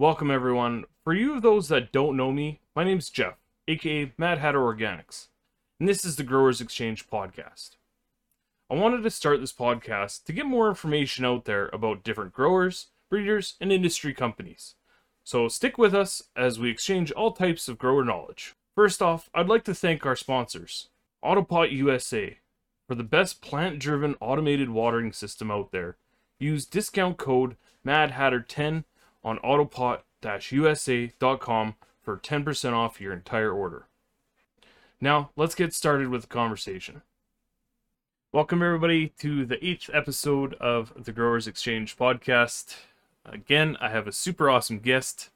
Welcome, everyone. For you of those that don't know me, my name's Jeff, aka Mad Hatter Organics, and this is the Growers Exchange podcast. I wanted to start this podcast to get more information out there about different growers, breeders, and industry companies. So stick with us as we exchange all types of grower knowledge. First off, I'd like to thank our sponsors, Autopot USA, for the best plant driven automated watering system out there. Use discount code MADHATTER10 on autopot-usa.com for 10% off your entire order. Now, let's get started with the conversation. Welcome, everybody, to the eighth episode of the Growers Exchange podcast. Again, I have a super awesome guest,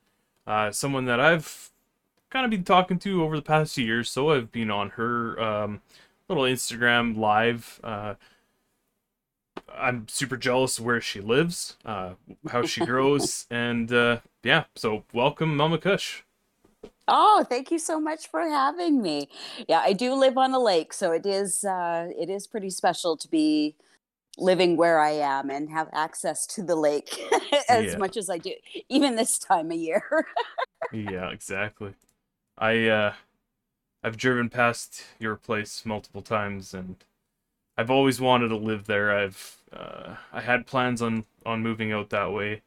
uh, someone that I've kind of been talking to over the past years. So I've been on her um, little Instagram live. Uh, I'm super jealous where she lives, uh, how she grows, and uh, yeah. So welcome, Mama Kush. Oh, thank you so much for having me. Yeah, I do live on a lake, so it is uh, it is pretty special to be living where I am and have access to the lake as Yeah. much as I do, even this time of year. yeah, exactly. I uh, I've driven past your place multiple times, and I've always wanted to live there. I've uh, I had plans on on moving out that way.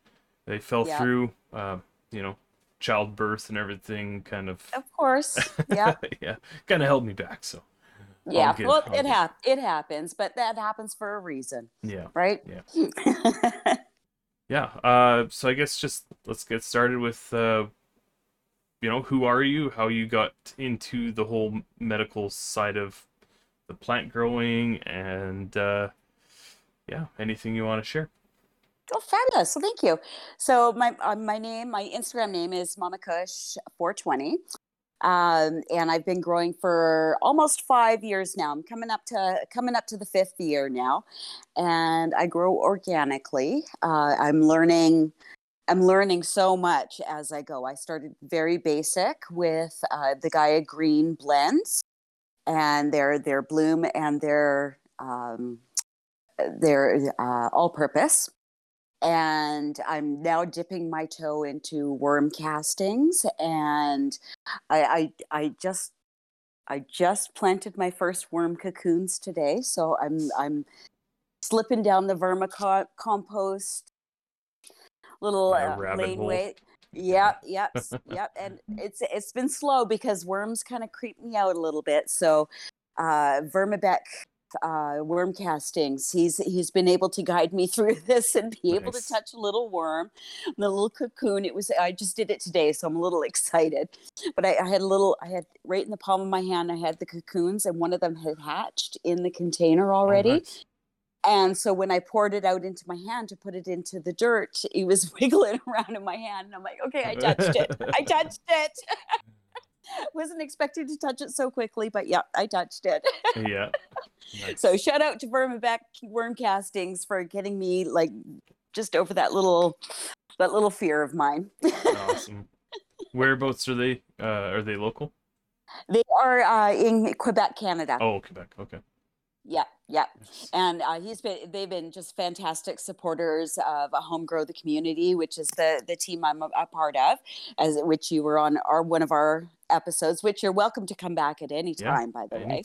They fell Yeah. through. Uh, you know, childbirth and everything kind of of course, yeah, yeah, kind of held me back. So yeah. good, Well, it hap- it happens, but that happens for a reason, yeah. right? Yeah. Yeah. Uh, so I guess just let's get started with, uh, you know, who are you? How you got into the whole medical side of the plant growing, and uh, yeah, anything you want to share? Oh, fabulous! Well, thank you. So my uh, my name, my Instagram name is Mama Kush 420, um, and I've been growing for almost five years now. I'm coming up to coming up to the fifth year now, and I grow organically. Uh, I'm learning. I'm learning so much as I go. I started very basic with uh, the Gaia Green blends, and their their bloom and their um, their uh, all-purpose and I'm now dipping my toe into worm castings, and I, I, I just, I just planted my first worm cocoons today, so I'm, I'm slipping down the vermicompost little uh, laneway. Yep, yep, yep, and it's it's been slow because worms kind of creep me out a little bit. So, uh, Vermibec uh, worm castings. He's he's been able to guide me through this and be able to touch a little worm, the little cocoon. It was I just did it today, so I'm a little excited. But I, I had a little. I had right in the palm of my hand. I had the cocoons, and one of them had hatched in the container Oh, already. nice. And so when I poured it out into my hand to put it into the dirt, it was wiggling around in my hand. And I'm like, okay, I touched it. I touched it. Wasn't expecting to touch it so quickly, but yeah, I touched it. yeah. Nice. So shout out to Vermibec Worm Castings for getting me like just over that little that little fear of mine. awesome. Whereabouts are they? Uh, are they local? they are uh, in Quebec, Canada. Oh, Quebec. Okay. Yeah, yeah. And uh, he's been they've been just fantastic supporters of a home grow the community which is the the team i'm a, a part of as which you were on our one of our episodes which you're welcome to come back at any Yeah, time by the way.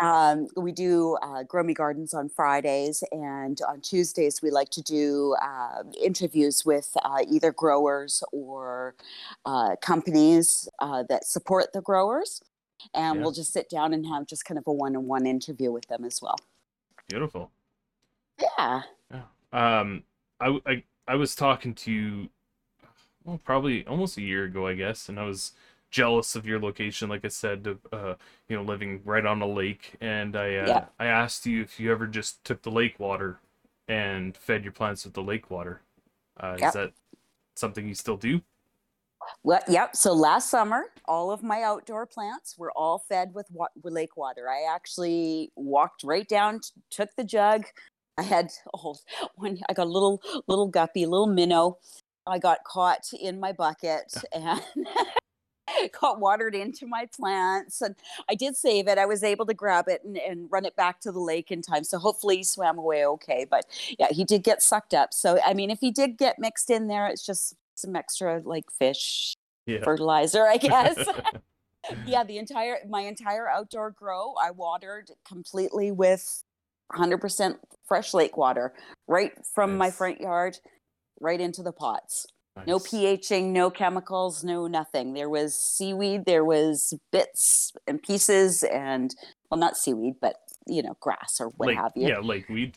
um, we do uh, grow me gardens on fridays and on tuesdays we like to do uh, interviews with uh, either growers or uh, companies uh, that support the growers and Yeah. we'll just sit down and have just kind of a one-on-one interview with them as well Beautiful. yeah Um, I, I, I was talking to, well, probably almost a year ago, I guess, and I was jealous of your location, like I said, of, uh, you know, living right on a lake, and I, uh, Yeah. I asked you if you ever just took the lake water and fed your plants with the lake water. Uh, Yep. Is that something you still do? Well, yep. So last summer, all of my outdoor plants were all fed with, wa- with lake water. I actually walked right down, t- took the jug. I had oh, one. I got a little little guppy, little minnow. I got caught in my bucket and got watered into my plants. And I did save it. I was able to grab it and, and run it back to the lake in time. So hopefully he swam away okay. But yeah, he did get sucked up. So I mean, if he did get mixed in there, it's just some extra like fish Yeah. fertilizer, I guess. yeah, the entire my entire outdoor grow I watered completely with 100% fresh lake water right from my front yard right into the pots. No pHing, no chemicals, no nothing. There was seaweed, there was bits and pieces and well not seaweed, but you know, grass or what Lake, have you. Yeah, lake weed.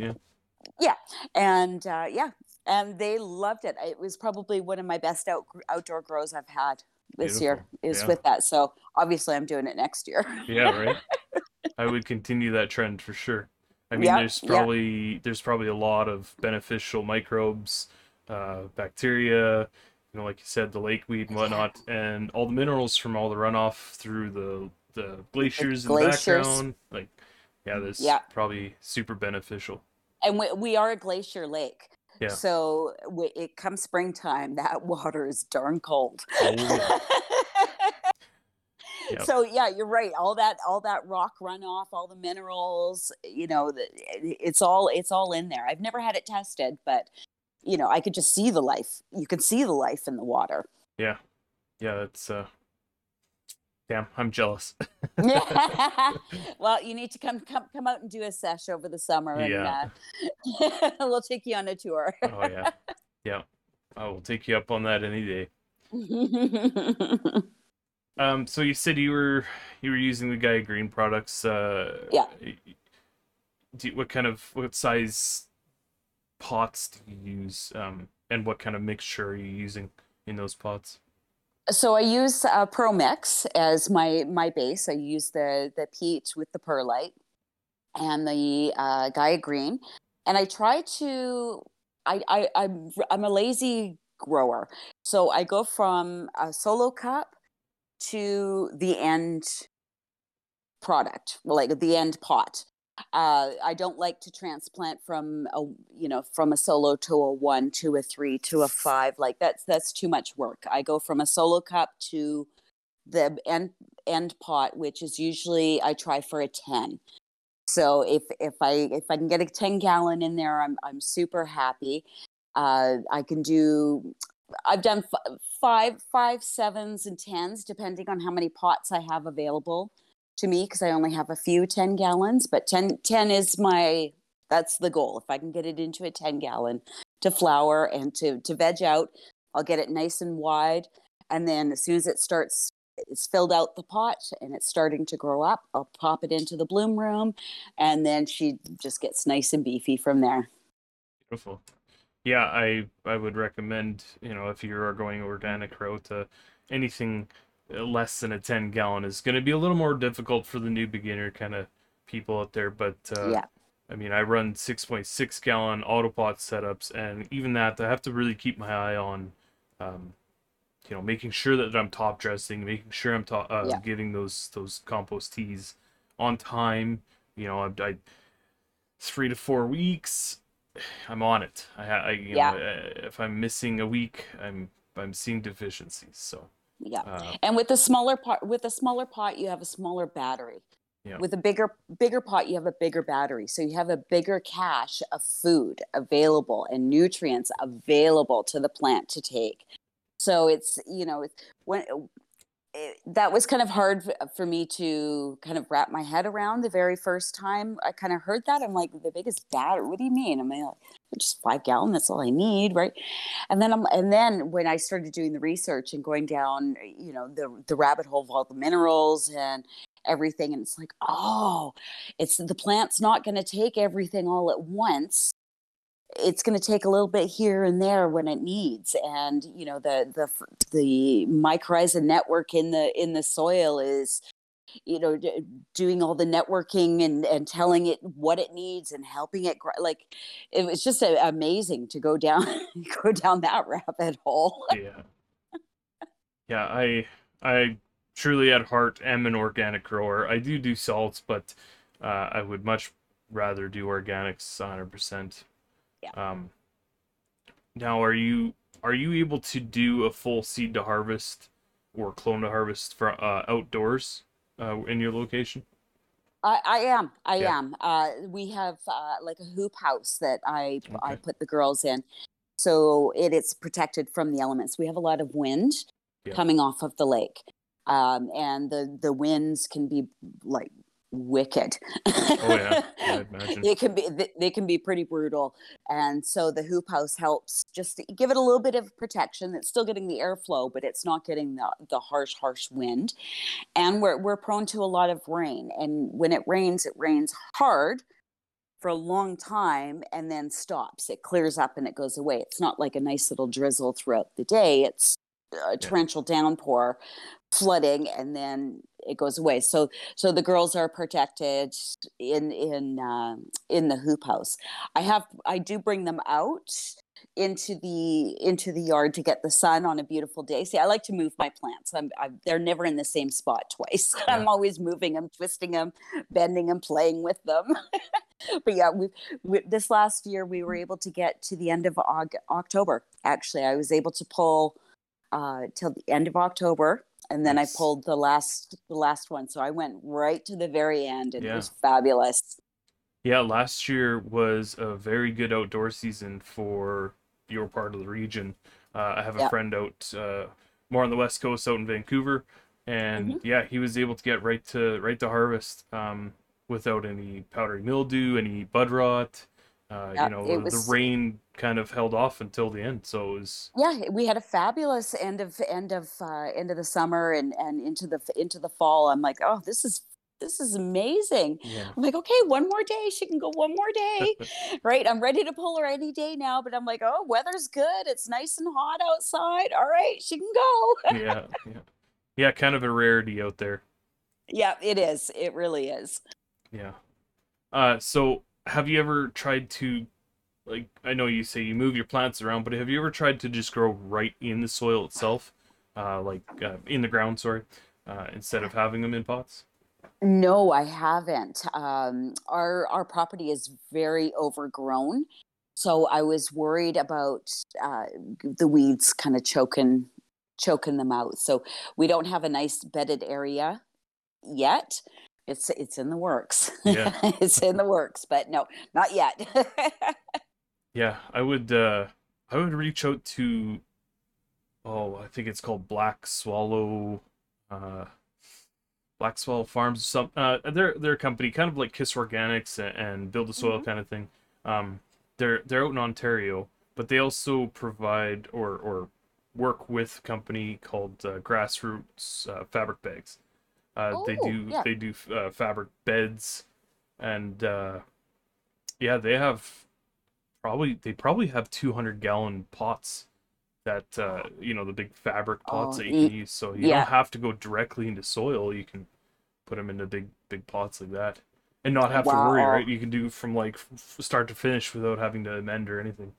Yeah. And uh, yeah, and they loved it. It was probably one of my best out, outdoor grows I've had this year is Yeah. with that. So obviously I'm doing it next year. Yeah, right. I would continue that trend for sure. I mean, there's probably there's probably a lot of beneficial microbes, uh, bacteria, you know, like you said, the lakeweed and whatnot, and all the minerals from all the runoff through the the glaciers in the background. Like, yeah, there's Yeah. probably super beneficial. and we, we are a glacier lake. Yeah. So uh, w- it comes springtime, that water is darn cold. Oh. Yep. So yeah, you're right. All that, all that rock runoff, all the minerals, you know, the, eh, eh, it's all, it's all in there. I've never had it tested, but you know, I could just see the life. You can see the life in the water. Yeah, yeah, that's uh, damn, I'm jealous. Yeah. well, you need to come, come, come out and do a sesh over the summer, and Yeah. uh, we'll take you on a tour. oh yeah, yeah, I will take you up on that any day. Um, so you said you were you were using the Gaia Green products. Uh, Yeah. Do what kind of what size pots do you use? Um, and what kind of mixture are you using in those pots? So I use uh, Pro Mix as my my base. I use the the peat with the perlite and the uh, Gaia Green, and I try to. I, I I'm I'm a lazy grower, so I go from a solo cup to the end product, like the end pot. Uh, I don't like to transplant from a you know from a solo to a one to a three to a five. Like that's that's too much work. I go from a solo cup to the end end pot, which is usually I try for a ten. So if if I if I can get a ten gallon in there, I'm I'm super happy. Uh, I can do. I've done f- five five sevens and tens depending on how many pots I have available to me because I only have a few 10 gallons, but 10, 10 is my, that's the goal. If I can get it into a 10 gallon to flower and to, to veg out, I'll get it nice and wide. And then as soon as it starts, it's filled out the pot and it's starting to grow up, I'll pop it into the bloom room and then she just gets nice and beefy from there. Beautiful. Yeah, I I would recommend you know if you are going organic route, uh, anything less than a ten gallon is going to be a little more difficult for the new beginner kind of people out there. But uh, Yeah. I mean, I run six point six gallon autopot setups, and even that, I have to really keep my eye on, um, you know, making sure that I'm top dressing, making sure I'm to- uh, Yeah. getting those those compost teas on time. You know, I, I three to four weeks. I'm on it. I, I you Yeah. know, if I'm missing a week, I'm I'm seeing deficiencies. So, Yeah. uh, And with a smaller pot, with a smaller pot, you have a smaller battery. Yeah. With a bigger bigger pot, you have a bigger battery, so you have a bigger cache of food available and nutrients available to the plant to take. So it's you know it's when it, that was kind of hard for me to kind of wrap my head around the very first time I kind of heard that. I'm like, the biggest battery? What do you mean? I'm like, just five gallon. That's all I need, right? And then I'm, and then when I started doing the research and going down, you know, the the rabbit hole of all the minerals and everything, and it's like, oh, it's the plant's not going to take everything all at once. It's going to take a little bit here and there when it needs, and you know, the the the mycorrhiza network in the in the soil is you know d- doing all the networking and and telling it what it needs and helping it grow like it was just a, amazing to go down go down that rabbit hole yeah, yeah. I I truly at heart am an organic grower. I do do salts, but uh, I would much rather do organics 100. percent Yeah. Um. Now, are you are you able to do a full seed to harvest or clone to harvest for uh, outdoors uh, in your location? I, I am. I Yeah. am. Uh, we have uh, like a hoop house that I I Okay. put the girls in. so it it's protected from the elements. We have a lot of wind Yeah. coming off of the lake, um, and the the winds can be like wicked. Oh yeah, yeah I'd imagine. they can be they, they can be pretty brutal and so the hoop house helps just give it a little bit of protection. It's still getting the airflow but it's not getting the, the harsh harsh wind. And we're, we're prone to a lot of rain and when it rains it rains hard for a long time and then stops. It clears up and it goes away. It's not like a nice little drizzle throughout the day. It's a torrential downpour flooding and then it goes away. So so the girls are protected in in uh, in the hoop house. I have i do bring them out into the into the yard to get the sun on a beautiful day. See i like to move my plants. I'm, I'm they're never in the same spot twice. I'm always moving them twisting them bending them playing with them but yeah we, we this last year we were able to get to the end of october. Actually i was able to pull uh till the end of october and then Nice. I pulled the last the last one. So I went right to the very end and Yeah. it was fabulous. Yeah, last year was a very good outdoor season for your part of the region. Uh, I have a Yeah. friend out uh, more on the west coast, out in Vancouver, and Mhm. yeah, he was able to get right to right to harvest um, without any powdery mildew, any bud rot. Uh, Yeah, you know, was- the rain kind of held off until the end, so it was Yeah, we had a fabulous end of end of uh, end of the summer and and into the into the fall. I'm like, oh, this is this is amazing. yeah. I'm like, okay, one more day. She can go one more day, right? I'm ready to pull her any day now. But I'm like, oh, weather's good. It's nice and hot outside. All right, she can go. yeah, yeah, yeah, kind of a rarity out there. yeah, it is. It really is. Yeah. Uh, so have you ever tried to, like, I know you say you move your plants around, but have you ever tried to just grow right in the soil itself, uh, like uh, in the ground, sorry, uh, instead of having them in pots? No, I haven't. Um, our our property is very overgrown, so I was worried about uh, the weeds kind of choking choking them out. So we don't have a nice bedded area yet. It's it's in the works. Yeah. it's in the works, but no, not yet. Yeah, I would. Uh, I would reach out to. Oh, I think it's called Black Swallow. Uh, Black Swallow Farms. Some. Uh, they're they're a company kind of like KIS Organics and, and Build the Soil Mhm. kind of thing. Um, they're they're out in Ontario, but they also provide or or work with a company called uh, Grassroots uh, Fabric Bags. Uh, they Oh, do yeah. they do uh, fabric beds, and uh, yeah, they have probably they probably have 200 gallon pots that uh you know the big fabric pots Oh, that you can ye- use so you yeah. don't have to go directly into soil you can put them into big big pots like that and not have to worry right you can do from like f- start to finish without having to amend or anything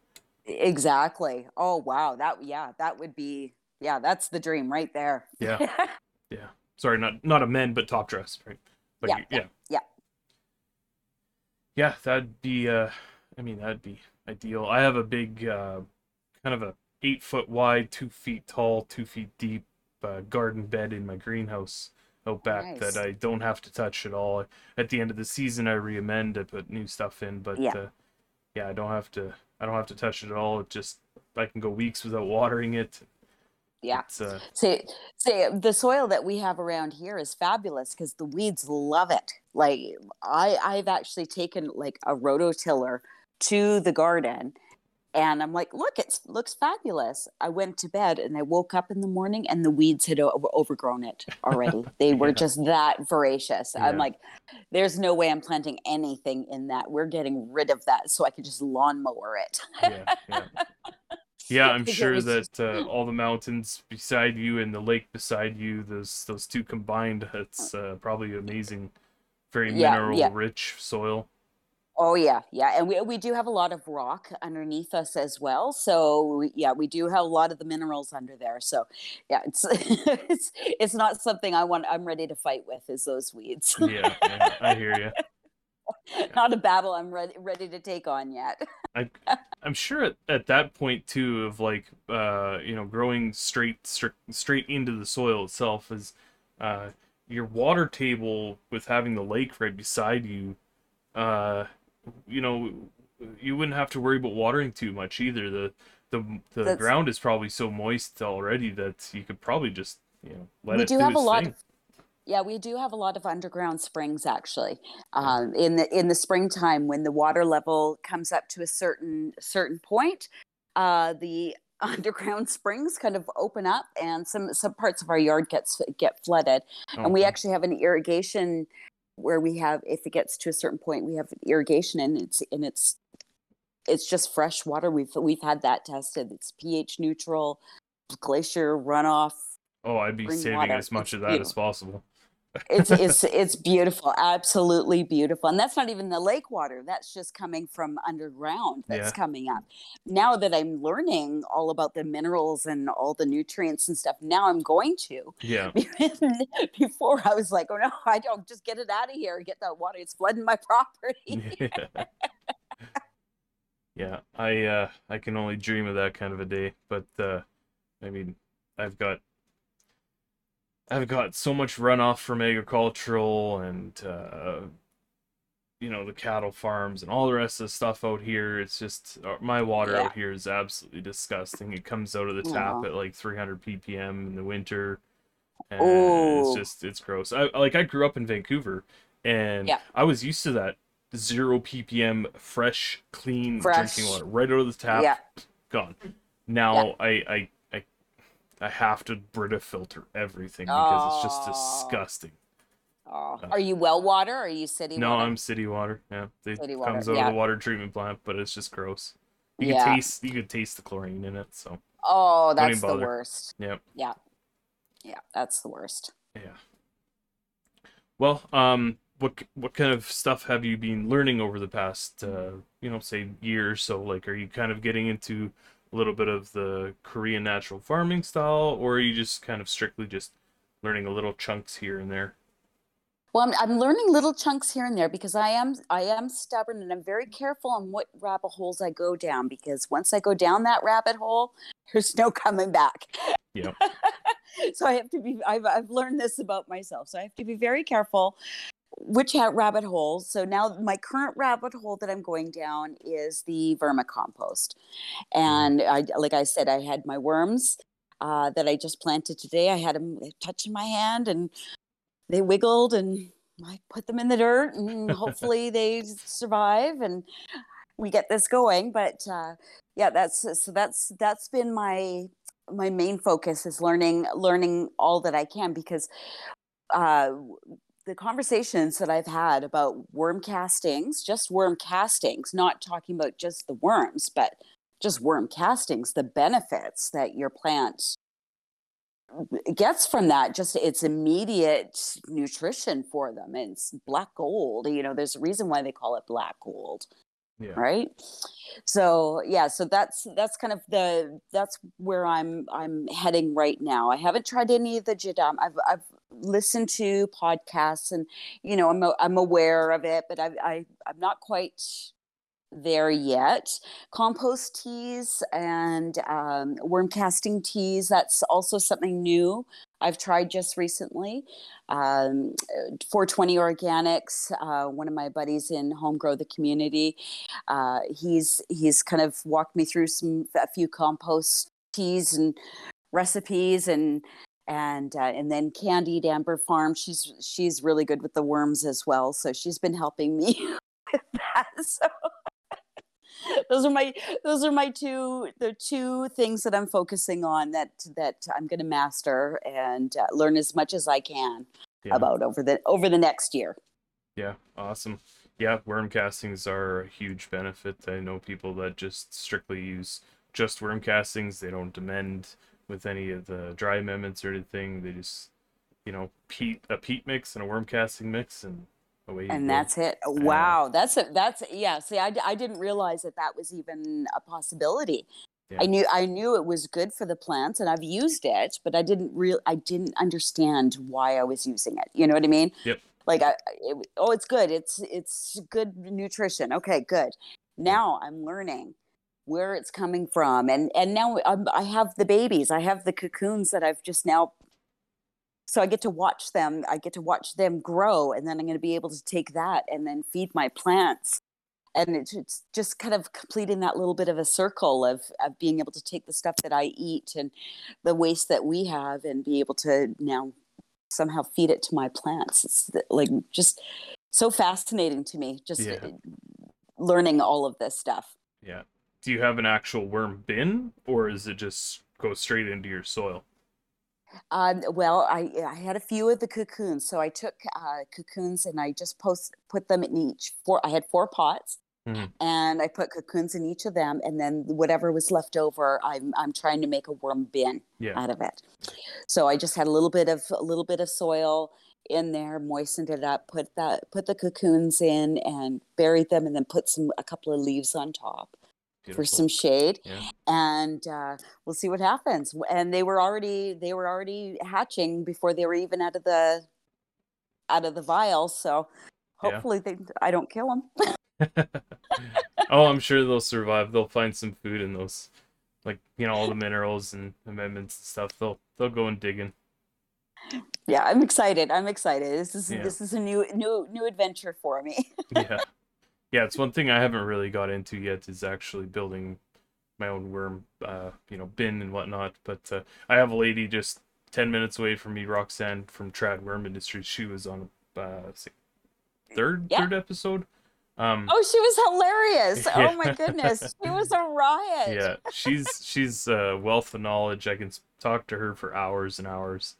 exactly. Oh wow, that yeah, that would be yeah, that's the dream right there. Yeah. yeah. Sorry not not amend but top dress right but Yeah, yeah, yeah. yeah that'd be uh i mean that'd be ideal i have a big uh kind of a eight foot wide two feet tall two feet deep uh, garden bed in my greenhouse out back Nice. that i don't have to touch at all at the end of the season i re-amend i put new stuff in but Yeah. uh, yeah i don't have to i don't have to touch it at all it just i can go weeks without watering it Yeah. it's uh See, see, the soil that we have around here is fabulous because the weeds love it. Like I, I've actually taken like a rototiller to the garden, and I'm like, look, it looks fabulous. I went to bed and I woke up in the morning and the weeds had o- overgrown it already. They were Yeah. just that voracious. I'm like, there's no way I'm planting anything in that. We're getting rid of that so I could just lawnmower it. yeah yeah I'm sure that uh, all the mountains beside you and the lake beside you, those those two combined, it's uh, probably amazing, very Yeah, mineral yeah. rich soil. Oh yeah, yeah, and we we do have a lot of rock underneath us as well. So we, yeah, we do have a lot of the minerals under there. So yeah, it's it's it's not something I want. I'm ready to fight with. Is those weeds? Yeah, yeah, I hear you. Not a battle I'm ready ready to take on yet. I, I'm sure at, at that point too of like uh you know growing straight stri- straight into the soil itself is uh your water table with having the lake right beside you uh you know you wouldn't have to worry about watering too much either the the the That's- ground is probably so moist already that you could probably just you know let we it do do have a lot thing. Yeah we do have a lot of underground springs actually um, in the in the springtime when the water level comes up to a certain certain point uh, the underground springs kind of open up and some some parts of our yard gets get flooded. And we actually have an irrigation where we have if it gets to a certain point we have irrigation and it's and it's it's just fresh water. We've we've had that tested. It's ph neutral glacier runoff Oh, I'd be saving water. as much It's of that as possible. It's it's it's beautiful absolutely beautiful and that's not even the lake water that's just coming from underground that's Yeah. coming up now that i'm learning all about the minerals and all the nutrients and stuff now i'm going to Yeah. before i was like oh no i don't just get it out of here get that water it's flooding my property yeah, yeah, I uh I can only dream of that kind of a day, but uh I mean, I've got I've got so much runoff from agricultural and uh you know, the cattle farms and all the rest of the stuff out here. It's just uh, my water Yeah. out here is absolutely disgusting. It comes out of the tap Aw. at like 300 ppm in the winter. And Ooh. it's just it's gross. I like I grew up in Vancouver and Yeah. I was used to that zero ppm fresh clean Fresh. drinking water right out of the tap yeah gone now I, I i have to brita filter everything because it's just disgusting oh. are you well water or are you city water? no water? i'm city water yeah it City water, comes out yeah. of the water treatment plant but it's just gross you Yeah. can taste you can taste the chlorine in it so oh Don't even that's the bother. worst Yep. yeah yeah that's the worst yeah well um what what kind of stuff have you been learning over the past uh you know say year or so like are you kind of getting into a little bit of the korean natural farming style or are you just kind of strictly just learning a little chunks here and there Well, I'm, I'm learning little chunks here and there because I am I am stubborn and I'm very careful on what rabbit holes I go down because once I go down that rabbit hole, there's no coming back. Yep. so I have to be. I've I've learned this about myself. So I have to be very careful which ha- rabbit holes. So now my current rabbit hole that I'm going down is the vermicompost, and I like I said I had my worms. Uh, that I just planted today. I had them touching my hand, and they wiggled and I put them in the dirt and hopefully they survive and we get this going. But uh, yeah, that's so that's that's been my my main focus is learning learning all that I can because uh, the conversations that I've had about worm castings, just worm castings, not talking about just the worms, but just worm castings, the benefits that your plant gets from that just it's immediate nutrition for them it's black gold you know there's a reason why they call it black gold yeah. right? So yeah so that's that's kind of the that's where i'm i'm heading right now. I haven't tried any of the jadam i've i've listened to podcasts and you know i'm i'm aware of it but i i i'm not quite there yet. Compost teas and um, worm casting teas that's also something new i've tried just recently um, 420 organics uh, one of my buddies in home grow the community uh, he's he's kind of walked me through some a few compost teas and recipes and and uh, and then Candied Amber Farm. She's she's really good with the worms as well, so she's been helping me with that. So those are my those are my two the two things that I'm focusing on that that I'm going to master and uh, learn as much as I can Yeah. about over the over the next year. Yeah, awesome. Yeah, worm castings are a huge benefit. I know people that just strictly use just worm castings. They don't amend with any of the dry amendments or anything. They just, you know, peat a peat mix and a worm casting mix, and and that's it. Oh, wow. That's a that's yeah. See I, I didn't realize that that was even a possibility. Yeah. i knew i knew it was good for the plants and i've used it but i didn't real i didn't understand why i was using it. You know what i mean? Yep. like I, it, oh it's good. It's it's good nutrition. Okay good. Now i'm learning where it's coming from and and now I'm, i have the babies. I have the cocoons that i've just now so I get to watch them. I get to watch them grow, and then I'm going to be able to take that and then feed my plants. and it's, it's just kind of completing that little bit of a circle of, of being able to take the stuff that I eat and the waste that we have and be able to now somehow feed it to my plants. It's like just so fascinating to me, just Yeah. uh, learning all of this stuff. Yeah. Do you have an actual worm bin, or is it just go straight into your soil? Um, well, I, I had a few of the cocoons, so I took uh, cocoons and I just post put them in each four. I had four pots, Mhm. and I put cocoons in each of them, and then whatever was left over, I'm I'm trying to make a worm bin Yeah. out of it. So I just had a little bit of a little bit of soil in there, moistened it up, put that put the cocoons in, and buried them, and then put some a couple of leaves on top for some shade Yeah. and uh, we'll see what happens and they were already they were already hatching before they were even out of the out of the vial so Yeah. hopefully they i don't kill them oh, I'm sure they'll survive. They'll find some food in those, like you know, all the minerals and amendments and stuff. They'll they'll go and digging. yeah i'm excited i'm excited this is Yeah. this is a new new new adventure for me Yeah, yeah. It's one thing I haven't really got into yet is actually building my own worm, uh, you know, bin and whatnot. But uh, I have a lady just ten minutes away from me, Roxanne from Trad Worm Industries. She was on uh, third Yeah. third episode. Um, oh she was hilarious Yeah. oh my goodness she was a riot yeah she's she's a wealth of knowledge i can talk to her for hours and hours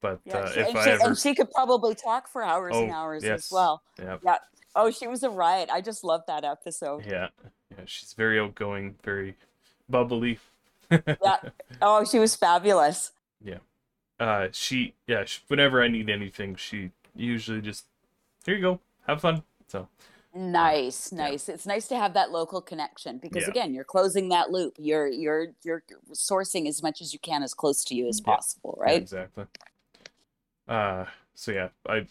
but Yeah, uh, she- if and, i she, ever and she could probably talk for hours and Oh, hours yes. as well yeah yeah oh she was a riot i just love that episode yeah yeah she's very outgoing very bubbly yeah oh she was fabulous Yeah. uh she yeah she, whenever i need anything she usually just here you go have fun so Nice, Yeah. nice. It's nice to have that local connection because Yeah. again, you're closing that loop. You're you're you're sourcing as much as you can as close to you as Yeah. possible, yeah, right? exactly uh so yeah i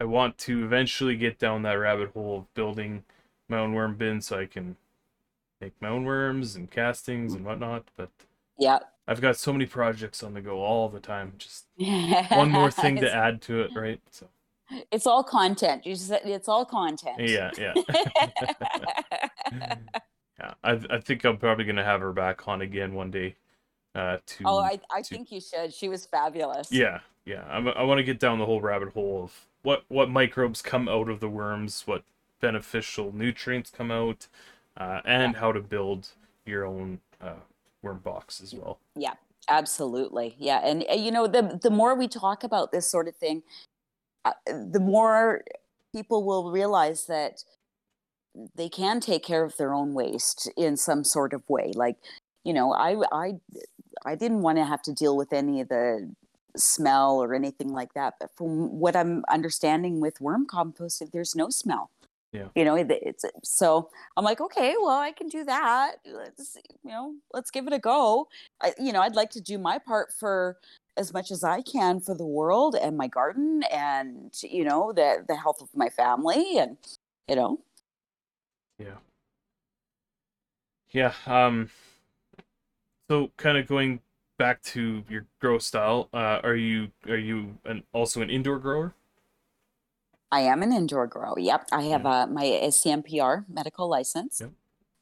i want to eventually get down that rabbit hole of building my own worm bin so i can make my own worms and castings and whatnot but Yeah. I've got so many projects on the go all the time. Just one more thing to add to it, right? So it's all content. You said it's all content. yeah, yeah, yeah. I I think I'm probably gonna have her back on again one day. Uh, to oh, I, I to- think you should. She was fabulous. yeah, yeah. I'm, I want to get down the whole rabbit hole of what what microbes come out of the worms, what beneficial nutrients come out, uh, and how to build your own uh, worm box as well. Yeah, absolutely. Yeah. And uh, you know, the the more we talk about this sort of thing, uh, the more people will realize that they can take care of their own waste in some sort of way. Like, you know, I I I didn't want to have to deal with any of the smell or anything like that. But from what I'm understanding with worm compost, there's no smell. Yeah. You know, it- it's so I'm like, okay, well, I can do that. Let's, you know, let's give it a go. I, you know, I'd like to do my part for as much as I can for the world and my garden and you know the the health of my family and you know Yeah. Yeah. Um. So, kind of going back to your grow style, uh, are you are you an, also an indoor grower? I am an indoor grower. Yep, I have uh, my ACMPR medical license, Yep.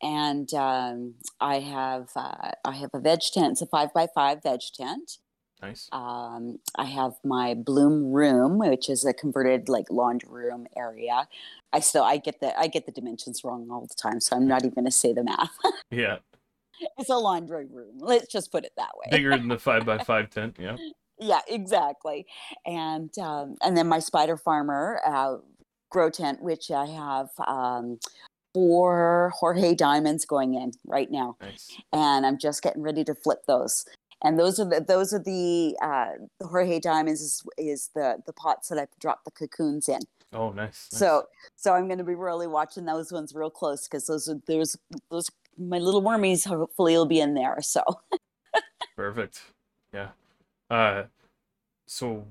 and um, I have uh, I have a veg tent. It's a five by five veg tent. Nice. Um, I have my bloom room, which is a converted like laundry room area. I still I get the I get the dimensions wrong all the time, so I'm not even to say the math. Yeah. It's a laundry room. Let's just put it that way. Bigger than the five by five tent. Yeah. yeah exactly and um, and then my spider farmer uh, grow tent which i have um, four jorge diamonds going in right now Nice. and i'm just getting ready to flip those and those are the those are the uh, the jorge diamonds is, is the the pots that i've dropped the cocoons in Oh, nice. nice. so so i'm going to be really watching those ones real close because those are those those my little wormies hopefully will be in there so perfect. Yeah. Uh. So,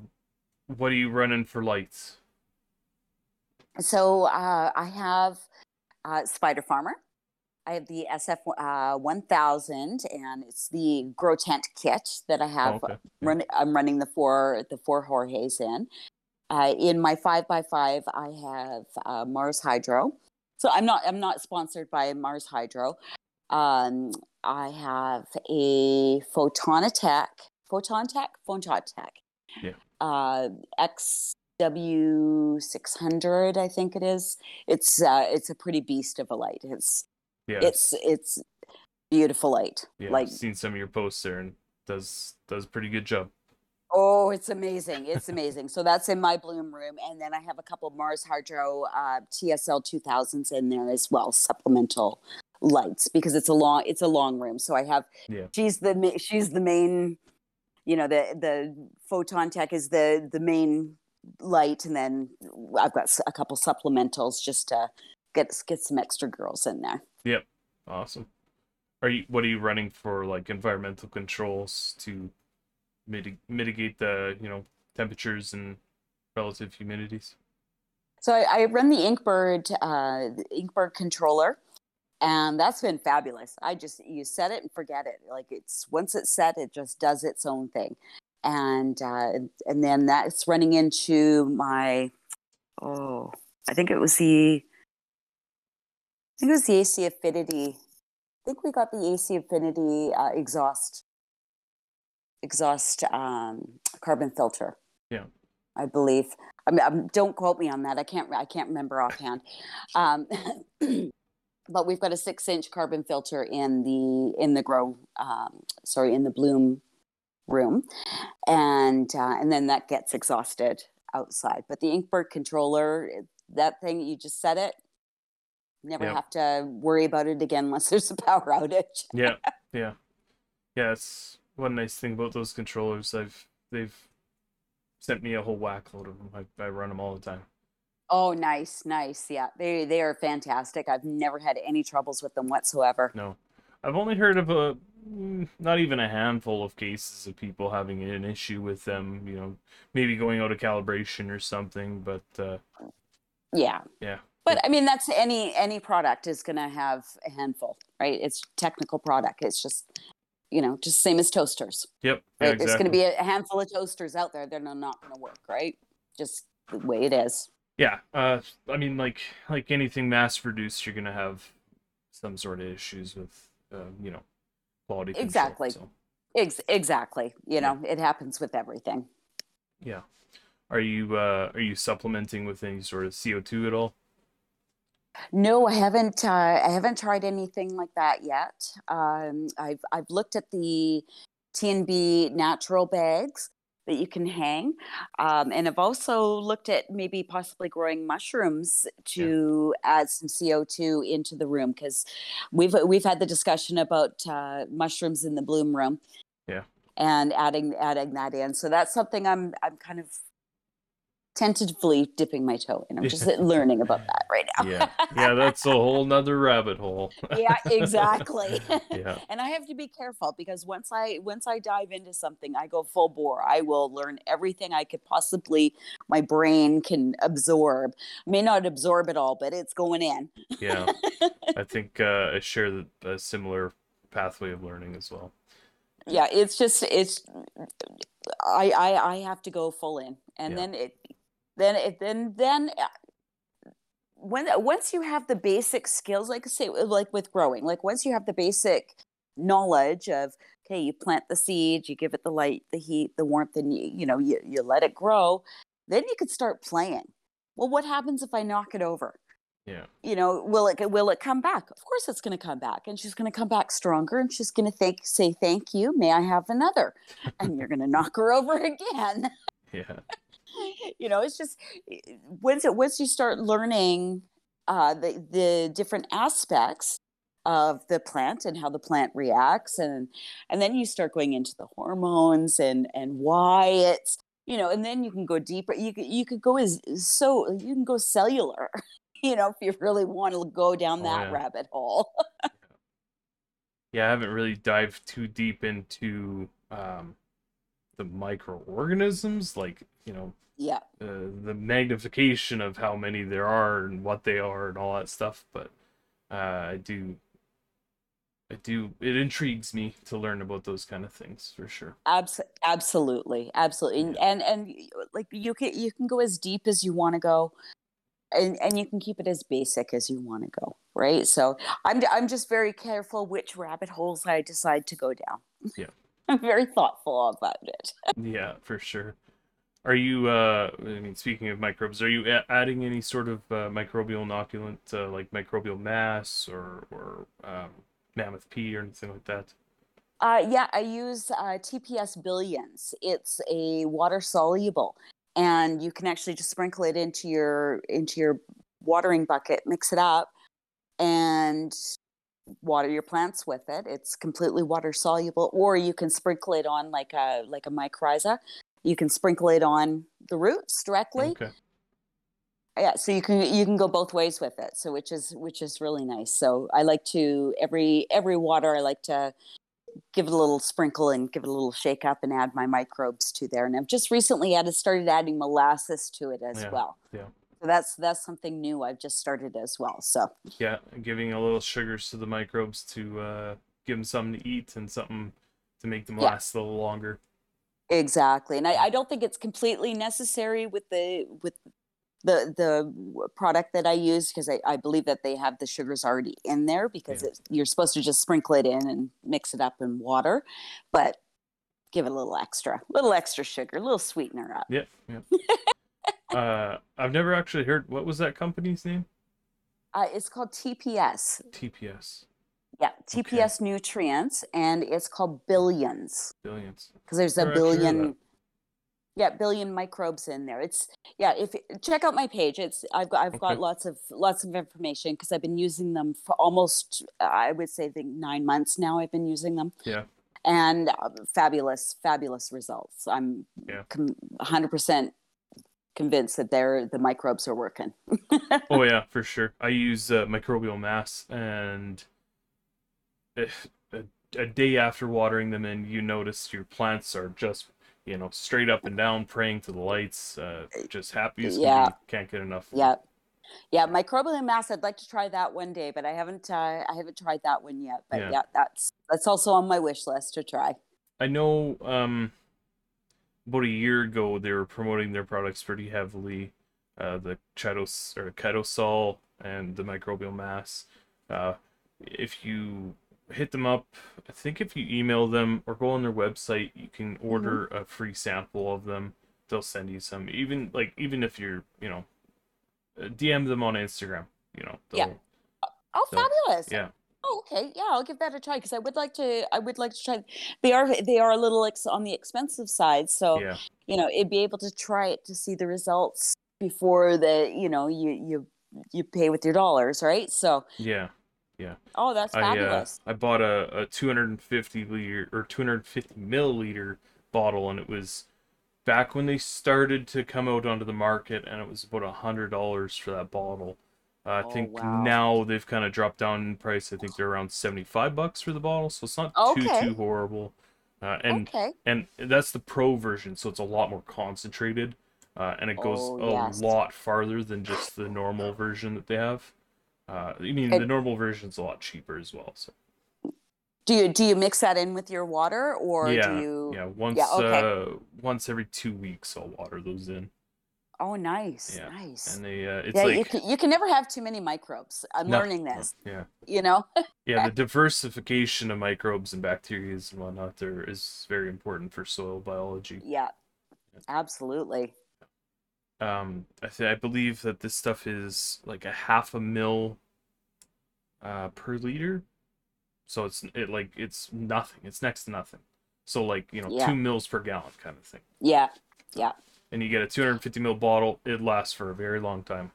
what are you running for lights? So uh, I have uh, Spider Farmer. I have the SF uh, 1000, and it's the Grow Tent kit that I Oh, have. okay. Run, I'm running the four the four Jorge's in. Uh, in my five by five, I have uh, Mars Hydro, So I'm not I'm not sponsored by Mars Hydro. Um, I have a photon Photonatech, Photontek, Photontek. Yeah. Uh, XW600, I think it is. It's uh, it's a pretty beast of a light. It's Yeah. it's it's beautiful light. yeah. like I've seen some of your posts there and does does a pretty good job. Oh, it's amazing. It's amazing. so that's in my bloom room. And then I have a couple Mars Hydro uh, TSL 2000s in there as well, supplemental lights because it's a long it's a long room. So I have Yeah. she's the she's the main you know the the Photontek is the the main light and then I've got a couple supplementals just to get get some extra girls in there. Yep awesome. Are you what are you running for like environmental controls to mitig- mitigate the, you know, temperatures and relative humidities? So I, I run the Inkbird, uh, Inkbird controller, and that's been fabulous. I just you set it and forget it. Like it's once it's set, it just does its own thing, and uh, and then that's running into my oh, I think it was the I think it was the AC Infinity. I think we got the AC Infinity uh, exhaust exhaust um, carbon filter. Yeah. I believe. I mean, um, don't quote me on that. I can't. I can't remember offhand. Um, but we've got a six-inch carbon filter in the in the grow. Um, sorry, in the bloom room, and uh, and then that gets exhausted outside. But the Inkbird controller, that thing, you just set it. Never Yeah. have to worry about it again unless there's a power outage. Yeah, yeah, yeah. One nice thing about those controllers. I've they've sent me a whole whack load of them. I, I run them all the time. Oh, nice, nice. Yeah, they they are fantastic. I've never had any troubles with them whatsoever. No, I've only heard of a mm, not even a handful of cases of people having an issue with them. You know, maybe going out of calibration or something. But uh, Yeah. Yeah. But I mean, that's any any product is going to have a handful, right? It's technical product. It's just, you know, just same as toasters. yep, yeah, Right? There's going to be a handful of toasters out there They're not going to work, right? Just the way it is. Yeah, uh, I mean, like like anything mass produced, you're gonna have some sort of issues with, uh, you know, quality control. Exactly. So, Ex- exactly. You Yeah. know, it happens with everything. yeah. Are you uh, are you supplementing with any sort of CO two at all? No, I haven't. Uh, I haven't tried anything like that yet. Um, I've I've looked at the TNB natural bags that you can hang, um, and I've also looked at maybe possibly growing mushrooms to add some CO two into the room because we've we've had the discussion about uh, mushrooms in the bloom room. Yeah. And adding adding that in, so that's something I'm I'm kind of tentatively dipping my toe in. I'm just learning about that right now. Yeah, yeah, that's a whole nother rabbit hole. yeah exactly Yeah. and i have to be careful because once i once i dive into something i go full bore i will learn everything i could possibly my brain can absorb may not absorb it all but it's going in Yeah, I think uh, I share the, a similar pathway of learning as well. yeah it's just it's i i, I have to go full in and Yeah. then it then it then then uh, when once you have the basic skills like say like with growing like once you have the basic knowledge of okay you plant the seed you give it the light the heat the warmth and you, you know you, you let it grow then you could start playing. Well what happens if i knock it over? Yeah, you know will it will it come back? Of course it's going to come back and she's going to come back stronger and she's going to thank say thank you may i have another? And you're going to knock her over again. Yeah, you know it's just once it once you start learning uh the the different aspects of the plant and how the plant reacts and and then you start going into the hormones and and why it's you know and then you can go deeper you could you could go as so you can go cellular you know if you really want to go down Oh, that yeah. rabbit hole yeah. I haven't really dived too deep into um, the microorganisms, like you know, yeah uh, the magnification of how many there are and what they are and all that stuff. But uh, I do, I do. It intrigues me to learn about those kind of things for sure. Abs- absolutely absolutely and, and and like you can you can go as deep as you want to go and, and you can keep it as basic as you want to go, right? So I'm I'm just very careful which rabbit holes I decide to go down. Yeah. I'm very thoughtful about it. yeah, for sure. Are you? Uh, I mean, speaking of microbes, are you a- adding any sort of uh, microbial inoculant, uh, like microbial mass or or um, mammoth P or anything like that? Uh, yeah, I use uh, TPS Billions. It's a water soluble, and you can actually just sprinkle it into your into your watering bucket, mix it up, and water your plants with it. It's completely water soluble, or you can sprinkle it on like a like a mycorrhiza. You can sprinkle it on the roots directly. Okay. Yeah, so you can you can go both ways with it. So which is which is really nice. So I like to every every water I like to give it a little sprinkle and give it a little shake up and add my microbes to there. And I've just recently added started adding molasses to it as Yeah, well. yeah. So that's that's something new I've just started as well. So Yeah, giving a little sugars to the microbes to uh, give them something to eat and something to make them Yeah. last a little longer. exactly. And I, I don't think it's completely necessary with the with the the product that I use because I, I believe that they have the sugars already in there because Yeah. it's, you're supposed to just sprinkle it in and mix it up in water, but give it a little extra, little extra sugar, a little sweetener up. Yeah, yeah. uh, I've never actually heard. What was that company's name? Uh, it's called TPS. TPS Yeah, TPS Nutrients, and it's called Billions Billions. because there's a billion. Yeah, billion microbes in there. It's yeah. If check out my page, it's I've got I've got lots of lots of information because I've been using them for almost I would say the nine months now. I've been using them. Yeah. And uh, fabulous, fabulous results. I'm Yeah. 100% convinced that they're the microbes are working. Oh yeah, for sure. I use uh, microbial mass, and if a, a day after watering them in, you notice your plants are just you know straight up and down, praying to the lights, uh, just happy Yeah. Can't get enough. Yeah. Yeah, microbial mass. I'd like to try that one day, but I haven't. Uh, I haven't tried that one yet. But Yeah. yeah. that's that's also on my wish list to try. I know um about a year ago they were promoting their products pretty heavily. Uh the Chitos or Chitosol and the microbial mass. Uh if you hit them up, I think if you email them or go on their website, you can order a free sample of them. They'll send you some. Even like even if you're, you know, uh, DM them on Instagram, you know. Yeah. Oh, fabulous! Yeah. Oh, okay. Yeah, I'll give that a try because I would like to. I would like to try. They are they are a little ex- on the expensive side, so Yeah. you know, it'd be able to try it to see the results before the you know you you you pay with your dollars, right? So, Yeah. Yeah. Oh, that's I uh, fabulous. I bought a, a 250 liter or 250 milliliter bottle, and it was back when they started to come out onto the market, and it was about a hundred dollars for that bottle. I Oh, think wow. now they've kind of dropped down in price. I think they're around 75 bucks for the bottle, so it's not too Okay. too horrible. Uh, and okay. and that's the pro version, so it's a lot more concentrated, uh, and it goes Oh, a lot farther than just the normal version that they have. Uh, I mean, the normal version's a lot cheaper as well. So Do you do you mix that in with your water or yeah, do you? yeah, once okay. uh, once every two weeks, I'll water those in, Oh, nice, Yeah, nice. and they uh, it's yeah, you like can you can never have too many microbes. I'm No, learning no, this. yeah, You know. yeah. The diversification of microbes and bacteria and whatnot there is very important for soil biology. yeah. Absolutely. um I th- I believe that this stuff is like a half a mil uh per liter. So it's it like it's nothing. It's next to nothing. So like, you know, Yeah. 2 mils per gallon kind of thing. Yeah. Yeah. And you get a 250 ml bottle, it lasts for a very long time.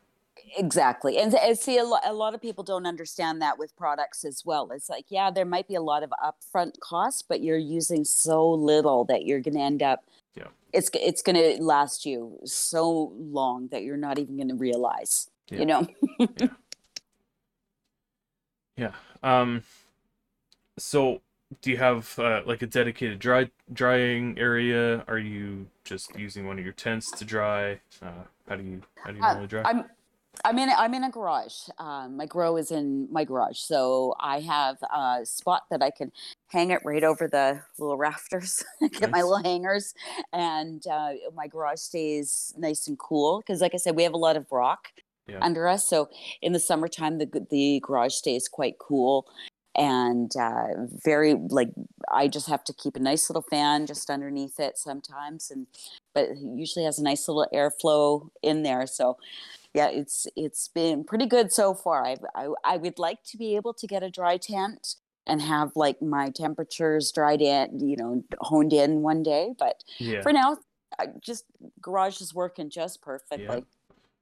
Exactly. And, and see, a, lo- a lot of people don't understand that with products as well. It's like, yeah, there might be a lot of upfront costs, but you're using so little that you're going to end up. Yeah. It's it's going to last you so long that you're not even going to realize. Yeah. You know. Yeah. Um so do you have uh, like a dedicated dry drying area? Are you just using one of your tents to dry? Uh, how do you how do you Uh, normally dry? I'm I'm in a, I'm in a garage. Um, my grow is in my garage, so I have a spot that I can hang it right over the little rafters. Get my little hangers, and uh, my garage stays nice and cool because, like I said, we have a lot of rock Yeah. under us. So in the summertime, the the garage stays quite cool and uh, very like I just have to keep a nice little fan just underneath it sometimes, and but it usually has a nice little airflow in there. So yeah, it's it's been pretty good so far. I I, I would like to be able to get a dry tent and have like my temperatures dried in, you know, honed in one day, but Yeah. for now, I just garage is working just perfectly.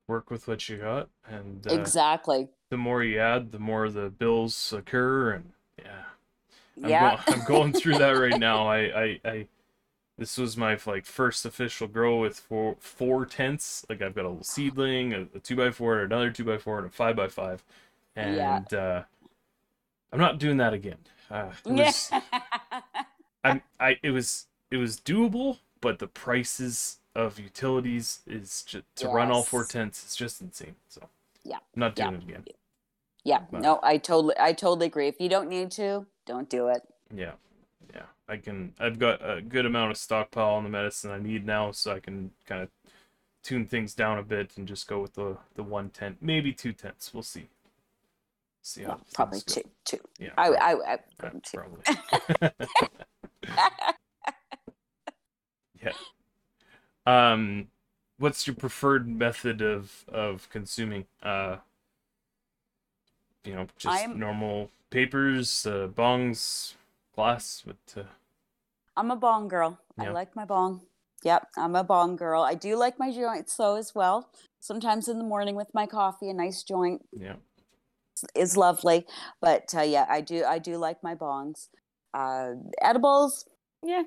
Work with what you got, and uh, Exactly. The more you add, the more the bills occur, and yeah. I'm, yeah. go- I'm going through that right now. I, I, I, this was my like first official grow with four four tents. Like I've got a little seedling, a, a two by four, another two by four, and a five by five, and Yeah. uh, I'm not doing that again. Uh, it yeah. was, I'm, I, it was, it was doable, but the prices of utilities is just to run all four tents is just insane. So Yeah. I'm not Yeah. doing it again. Yeah. But- No, I totally, I totally agree. If you don't need to, don't do it. Yeah, yeah. I can. I've got a good amount of stockpile on the medicine I need now, so I can kind of tune things down a bit and just go with the the one tent, maybe two tents. We'll see. See how Well, probably go. two, two. Yeah, I, I, I, two. probably. yeah. Um, what's your preferred method of of consuming? Uh, you know, just I'm- normal papers, uh, bongs, glass. What? Uh, I'm a bong girl. Yeah. I like my bong. Yep, I'm a bong girl. I do like my joints though as well. Sometimes in the morning with my coffee, a nice joint yeah. is lovely. But uh, yeah, I do I do like my bongs. Uh, edibles, yeah,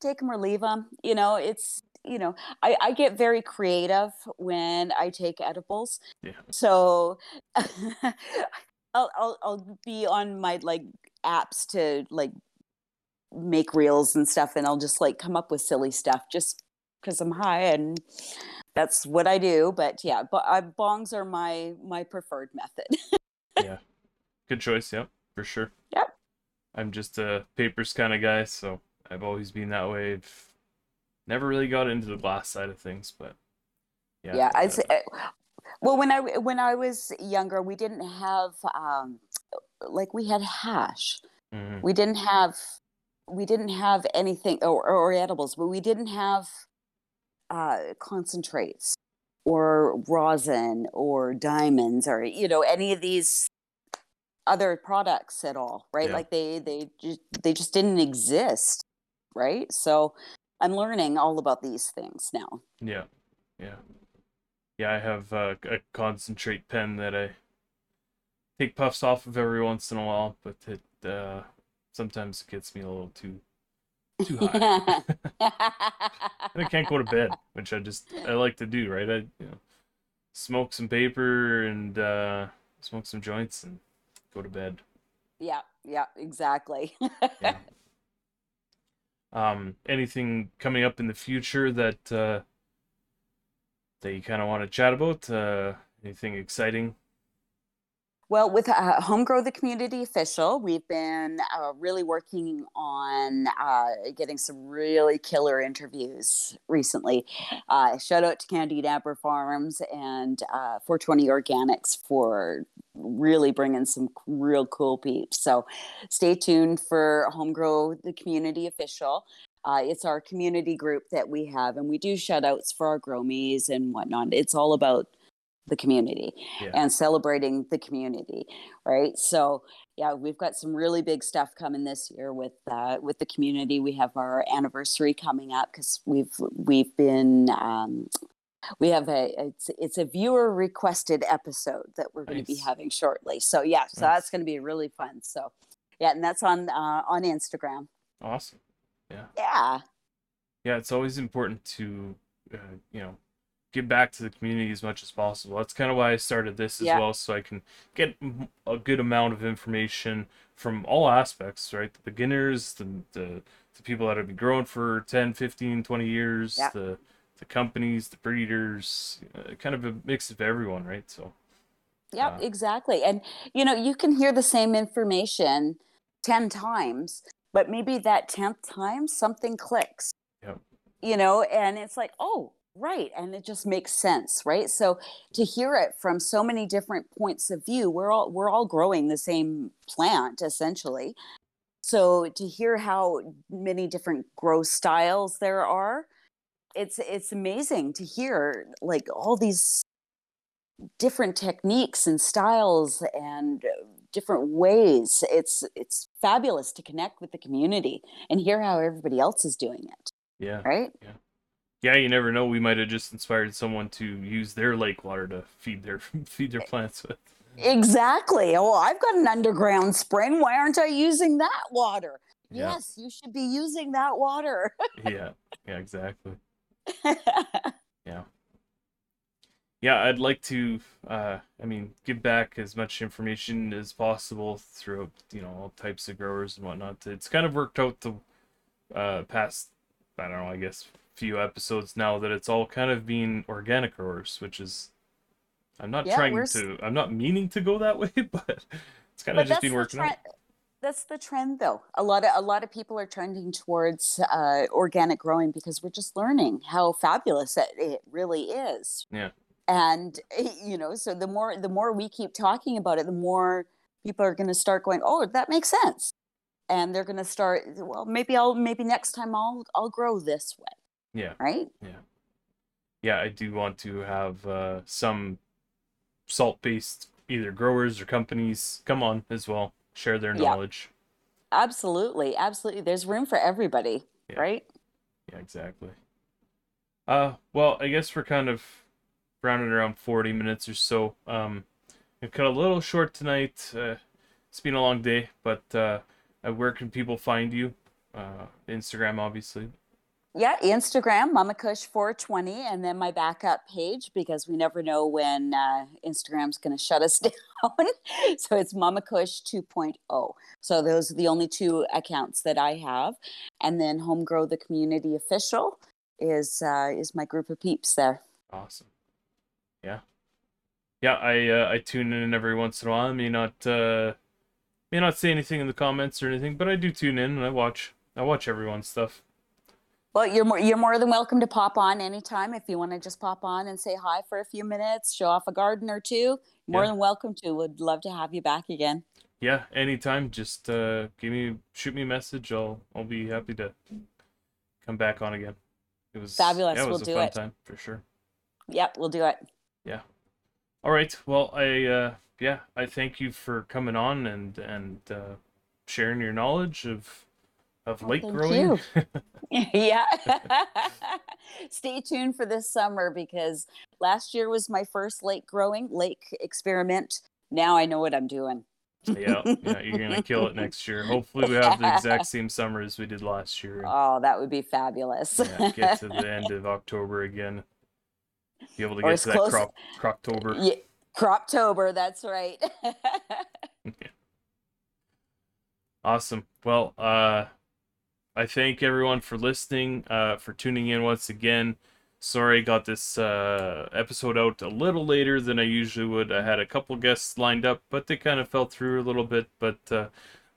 take them or leave them. You know, it's you know, I, I get very creative when I take edibles. Yeah. So I'll, I'll I'll be on my like apps to like make reels and stuff, and I'll just like come up with silly stuff just because I'm high and that's what I do. But yeah, but uh, bongs are my my preferred method. Yeah, good choice, yep, for sure. Yep. I'm just a papers kind of guy, so I've always been that way. I've never really got into the glass side of things, but yeah. yeah, I say, well when I when I was younger, we didn't have um like we had hash. mhm, We didn't have we didn't have anything or, or edibles, but we didn't have uh concentrates or rosin or diamonds or you know any of these other products at all right Yeah. like they they just they just didn't exist right so i'm learning all about these things now Yeah, yeah, yeah. I have uh, a concentrate pen that I take puffs off of every once in a while, but it uh, sometimes it gets me a little too too high. and I can't go to bed, which I just I like to do, right? I you know smoke some paper and uh, smoke some joints and go to bed. yeah yeah exactly Yeah. Um, anything coming up in the future that uh, that you kind of want to chat about? Uh, anything exciting? Well, with uh, Home Grow the Community Official, we've been uh, really working on uh, getting some really killer interviews recently. Uh, shout out to Candied Amber Farms and uh, 420 Organics for really bringing some real cool peeps. So stay tuned for Home Grow the Community Official. Uh, it's our community group that we have, and we do shout outs for our gromies and whatnot. It's all about the community Yeah. and celebrating the community right so yeah we've got some really big stuff coming this year with uh, with the community we have our anniversary coming up because we've we've been um, we have a it's it's a viewer requested episode that we're going to be having shortly so yeah so Nice. that's going to be really fun so yeah and that's on uh, on instagram Awesome. Yeah. Yeah Yeah, it's always important to uh, you know give back to the community as much as possible. That's kind of why I started this as Yeah. well, so I can get a good amount of information from all aspects, right? The beginners, the the, the people that have been growing for 10, 15, 20 years, Yeah. the the companies, the breeders, uh, kind of a mix of everyone, right? So yeah, Uh, exactly. And you know, you can hear the same information 10 times, but maybe that 10th time something clicks. Yep. You know, and it's like, "Oh, Right. And it just makes sense, right? So to hear it from so many different points of view, we're all we're all growing the same plant essentially. So to hear how many different grow styles there are, it's it's amazing to hear like all these different techniques and styles and uh, different ways. It's it's fabulous to connect with the community and hear how everybody else is doing it, Yeah. right? Yeah, you never know. We might have just inspired someone to use their lake water to feed their feed their plants with. Exactly. Oh, I've got an underground spring. Why aren't I using that water? Yeah. Yes, you should be using that water. Yeah. Yeah, exactly. Yeah. Yeah, I'd like to uh I mean, give back as much information as possible through, you know, all types of growers and whatnot. It's kind of worked out the uh past I don't know, I guess few episodes now that it's all kind of being organic growers, which is I'm not Yeah, trying we're to I'm not meaning to go that way, but it's kind of just been working out. That's the trend, though. A lot of a lot of people are trending towards uh, organic growing because we're just learning how fabulous it, it really is. Yeah. And you know, so the more the more we keep talking about it, the more people are going to start going, "Oh, that makes sense," and they're going to start. Well, maybe I'll maybe next time I'll I'll grow this way, Yeah. right? yeah, Yeah, I do want to have uh, some salt-based either growers or companies come on as well, share their knowledge. Yeah. Absolutely, absolutely. There's room for everybody, Yeah. right? Yeah, exactly. Uh, well, I guess we're kind of rounding around 40 minutes or so. Um, we cut a little short tonight. Uh, it's been a long day, but uh, uh, where can people find you? Uh, Instagram, obviously. Yeah, Instagram, Mama Kush 420, and then my backup page because we never know when uh, Instagram's going to shut us down. so it's Mama Kush 2.0. So those are the only two accounts that I have, and then Home Grow the Community Official is uh, is my group of peeps there. Awesome. Yeah. Yeah, I uh, I tune in every once in a while. I may not uh, may not say anything in the comments or anything, but I do tune in and I watch I watch everyone's stuff. Well, you're more you're more than welcome to pop on anytime if you want to just pop on and say hi for a few minutes, show off a garden or two. More Yeah. than welcome to. Would love to have you back again. Yeah, anytime. Just uh, give me shoot me a message. I'll I'll be happy to come back on again. It was Fabulous, Yeah, it was we'll a do fun it. time for sure. Yep, we'll do it. Yeah. All right. Well, I uh, yeah, I thank you for coming on and and uh, sharing your knowledge of of Oh, lake thank growing. yeah. Stay tuned for this summer because last year was my first lake growing, lake experiment. Now I know what I'm doing. yeah, yeah, you're gonna kill it next year. Hopefully, we have the exact same summer as we did last year. Oh, that would be fabulous. yeah, get to the end of October again. Be able to get to that close- crop Croptober. Yeah, Croptober, that's right. Awesome. Well, uh, I thank everyone for listening, uh, for tuning in once again. Sorry, I got this uh, episode out a little later than I usually would. I had a couple guests lined up, but they kind of fell through a little bit. But uh,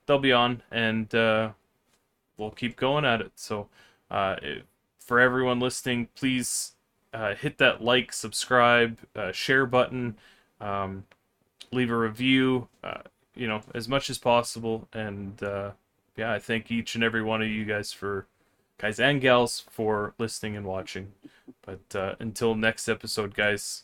they'll be on, and uh, we'll keep going at it. So, uh, if- for everyone listening, please uh, hit that like, subscribe, share button, um, leave a review. You know, as much as possible. And yeah, I thank each and every one of you guys for, guys and gals, for listening and watching. But uh, until next episode, guys,